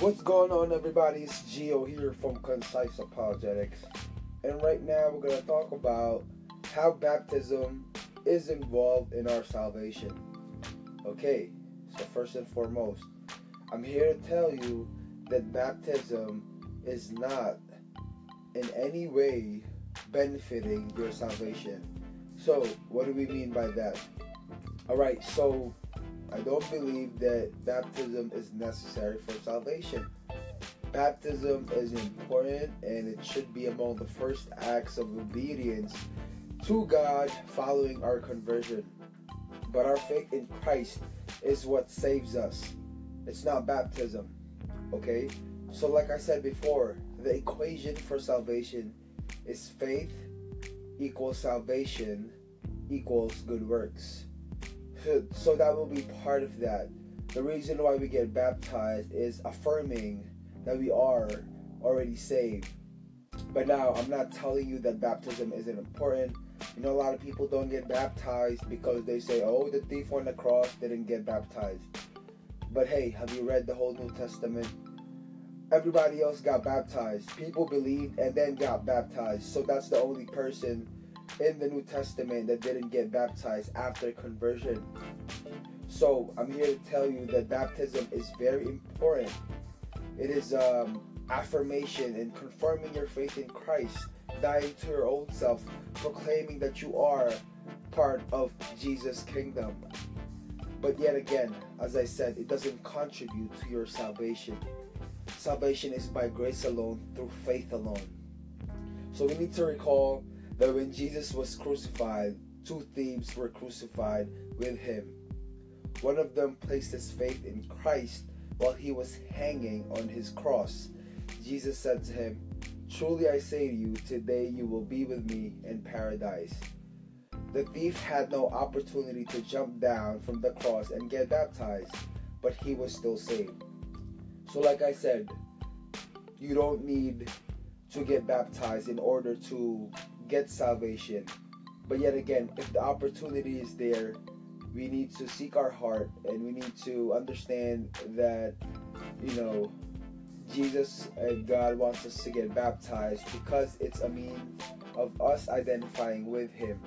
What's going on, everybody? It's Geo here from Concise Apologetics, and right now we're going to talk about how baptism is involved in our salvation. Okay, so first and foremost, I'm here to tell you that baptism is not in any way benefiting your salvation. So, what do we mean by that? Alright, so I don't believe that baptism is necessary for salvation. Baptism is important and it should be among the first acts of obedience to God following our conversion. But our faith in Christ is what saves us. It's not baptism. Okay? So, like I said before, the equation for salvation is faith equals salvation equals good works. So that will be part of that. The reason why we get baptized is affirming that we are already saved. But now, I'm not telling you that baptism isn't important. You know, a lot of people don't get baptized because they say, oh, the thief on the cross didn't get baptized. But hey, have you read the whole New Testament? Everybody else got baptized. People believed and then got baptized. So that's the only person in the New Testament that didn't get baptized after conversion. So I'm here to tell you that baptism is very important. It is um, affirmation and confirming your faith in Christ, dying to your old self, proclaiming that you are part of Jesus' kingdom. But yet again, as I said, it doesn't contribute to your salvation. Salvation is by grace alone, through faith alone. So we need to recall that when Jesus was crucified, two thieves were crucified with him. One of them placed his faith in Christ while he was hanging on his cross. Jesus said to him, Truly I say to you, today you will be with me in paradise. The thief had no opportunity to jump down from the cross and get baptized, but he was still saved. So, like I said, you don't need to get baptized in order to get salvation. But yet again, if the opportunity is there, we need to seek our heart and we need to understand that, you know, Jesus and God wants us to get baptized because it's a means of us identifying with Him.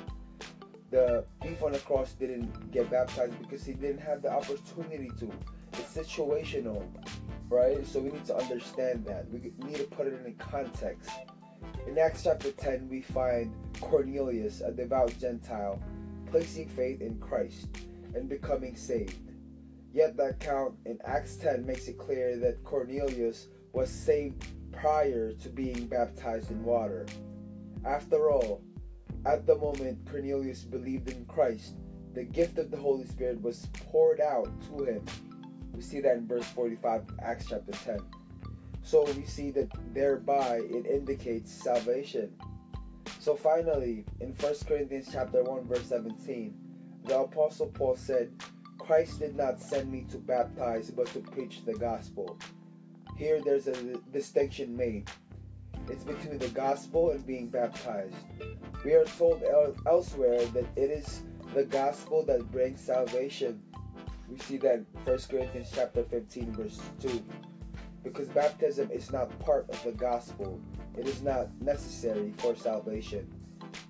The thief on the cross didn't get baptized because he didn't have the opportunity to. It's situational, right? So we need to understand that. We need to put it in context. In Acts chapter 10, we find Cornelius, a devout Gentile, placing faith in Christ and becoming saved. Yet the account in Acts 10 makes it clear that Cornelius was saved prior to being baptized in water. After all, at the moment Cornelius believed in Christ, the gift of the Holy Spirit was poured out to him. We see that in verse 45, of Acts chapter 10. So we see that thereby it indicates salvation. So finally, in 1 Corinthians chapter 1 verse 17, the apostle Paul said, Christ did not send me to baptize but to preach the gospel. Here there's a distinction made. It's between the gospel and being baptized. We are told el- elsewhere that it is the gospel that brings salvation. We see that in 1 Corinthians chapter 15 verse 2 because baptism is not part of the gospel. It is not necessary for salvation.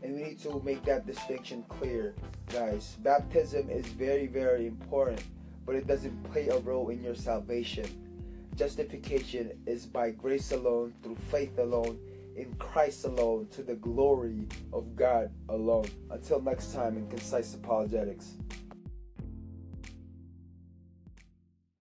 And we need to make that distinction clear, guys. Baptism is very, very important, but it doesn't play a role in your salvation. Justification is by grace alone, through faith alone, in Christ alone, to the glory of God alone. Until next time in Concise Apologetics.